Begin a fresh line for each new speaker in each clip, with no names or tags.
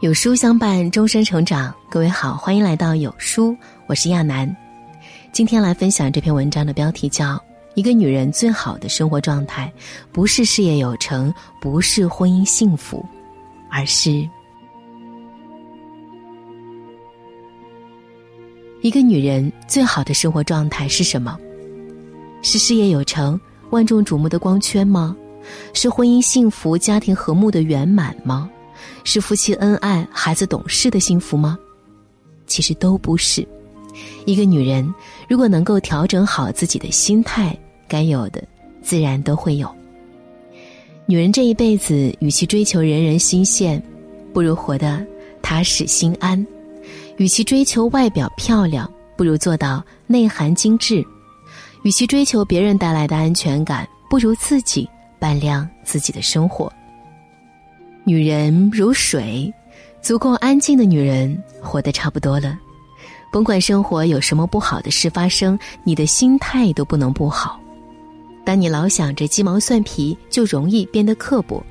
有书相伴，终身成长。各位好，欢迎来到有书，我是亚楠。今天来分享这篇文章的标题叫《一个女人最好的生活状态，不是事业有成，不是婚姻幸福，而是一个女人最好的生活状态是什么？是事业有成、万众瞩目的光圈吗？是婚姻幸福、家庭和睦的圆满吗？是夫妻恩爱、孩子懂事的幸福吗？其实都不是。一个女人如果能够调整好自己的心态，该有的自然都会有。女人这一辈子，与其追求人人心羡，不如活得踏实心安；与其追求外表漂亮，不如做到内涵精致；与其追求别人带来的安全感，不如自己扮亮自己的生活。女人如水，足够安静的女人活得差不多了。甭管生活有什么不好的事发生，你的心态都不能不好。当你老想着鸡毛蒜皮，就容易变得刻薄；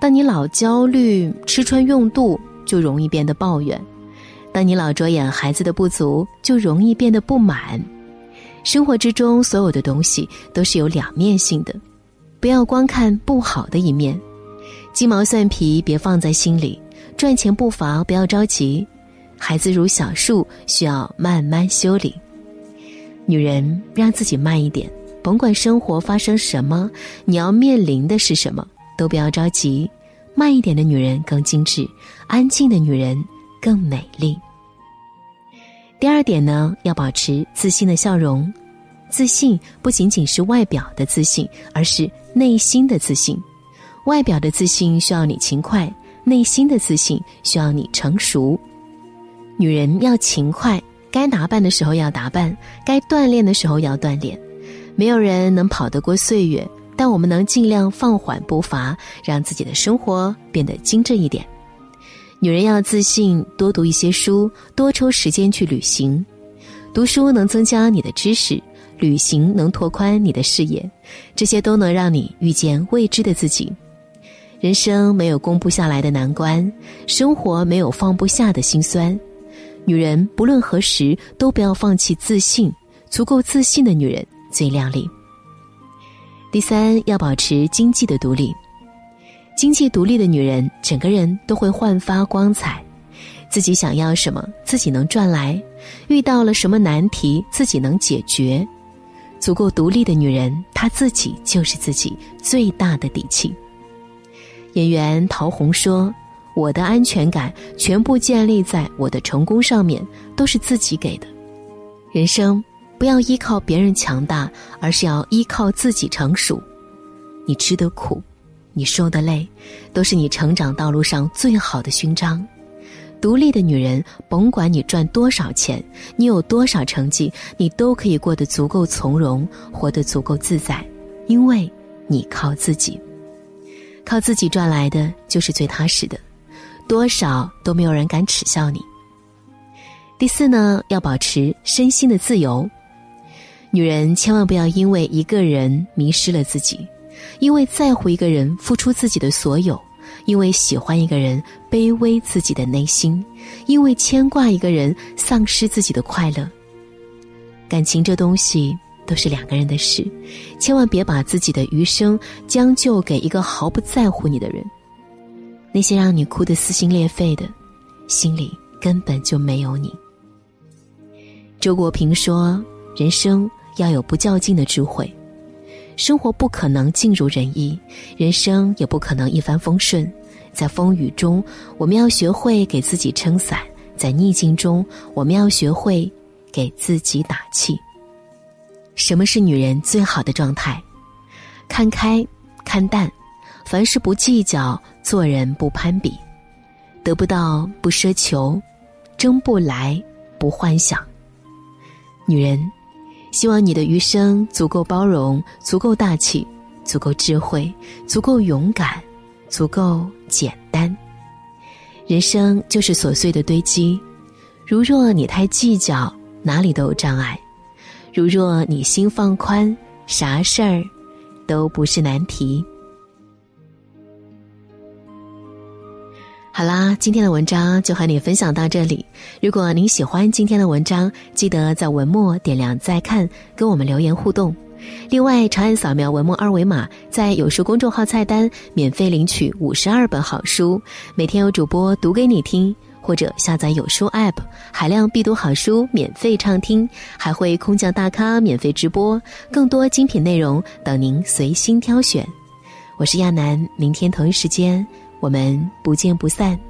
当你老焦虑吃穿用度，就容易变得抱怨；当你老着眼孩子的不足，就容易变得不满。生活之中所有的东西都是有两面性的，不要光看不好的一面。鸡毛蒜皮别放在心里，赚钱步伐不要着急，孩子如小树，需要慢慢修理。女人让自己慢一点，甭管生活发生什么，你要面临的是什么，都不要着急。慢一点的女人更精致，安静的女人更美丽。第二点呢，要保持自信的笑容。自信不仅仅是外表的自信，而是内心的自信。外表的自信需要你勤快，内心的自信需要你成熟。女人要勤快，该打扮的时候要打扮，该锻炼的时候要锻炼。没有人能跑得过岁月，但我们能尽量放缓步伐，让自己的生活变得精致一点。女人要自信，多读一些书，多抽时间去旅行。读书能增加你的知识，旅行能拓宽你的视野，这些都能让你遇见未知的自己。人生没有攻不下来的难关，生活没有放不下的心酸。女人不论何时都不要放弃自信，足够自信的女人最靓丽。第三，要保持经济的独立。经济独立的女人，整个人都会焕发光彩。自己想要什么，自己能赚来；遇到了什么难题，自己能解决。足够独立的女人，她自己就是自己最大的底气。演员陶虹说：“我的安全感全部建立在我的成功上面，都是自己给的。人生不要依靠别人强大，而是要依靠自己成熟。你吃的苦，你受的累，都是你成长道路上最好的勋章。独立的女人，甭管你赚多少钱，你有多少成绩，你都可以过得足够从容，活得足够自在，因为你靠自己。”靠自己赚来的就是最踏实的，多少都没有人敢耻笑你。第四呢，要保持身心的自由。女人千万不要因为一个人迷失了自己，因为在乎一个人付出自己的所有，因为喜欢一个人卑微自己的内心，因为牵挂一个人丧失自己的快乐。感情这东西。都是两个人的事，千万别把自己的余生将就给一个毫不在乎你的人。那些让你哭得撕心裂肺的，心里根本就没有你。周国平说：“人生要有不较劲的智慧，生活不可能尽如人意，人生也不可能一帆风顺。在风雨中，我们要学会给自己撑伞；在逆境中，我们要学会给自己打气。”什么是女人最好的状态？看开，看淡，凡事不计较，做人不攀比，得不到不奢求，争不来不幻想。女人，希望你的余生足够包容，足够大气，足够智慧，足够勇敢，足够简单。人生就是琐碎的堆积，如若你太计较，哪里都有障碍。如若你心放宽，啥事儿都不是难题。好啦，今天的文章就和你分享到这里。如果您喜欢今天的文章，记得在文末点亮再看，跟我们留言互动。另外，长按扫描文末二维码，在有书公众号菜单免费领取五十二本好书，每天有主播读给你听，或者下载有书 App，海量必读好书免费畅听，还会空降大咖免费直播，更多精品内容等您随心挑选。我是亚楠，明天同一时间。我们不见不散。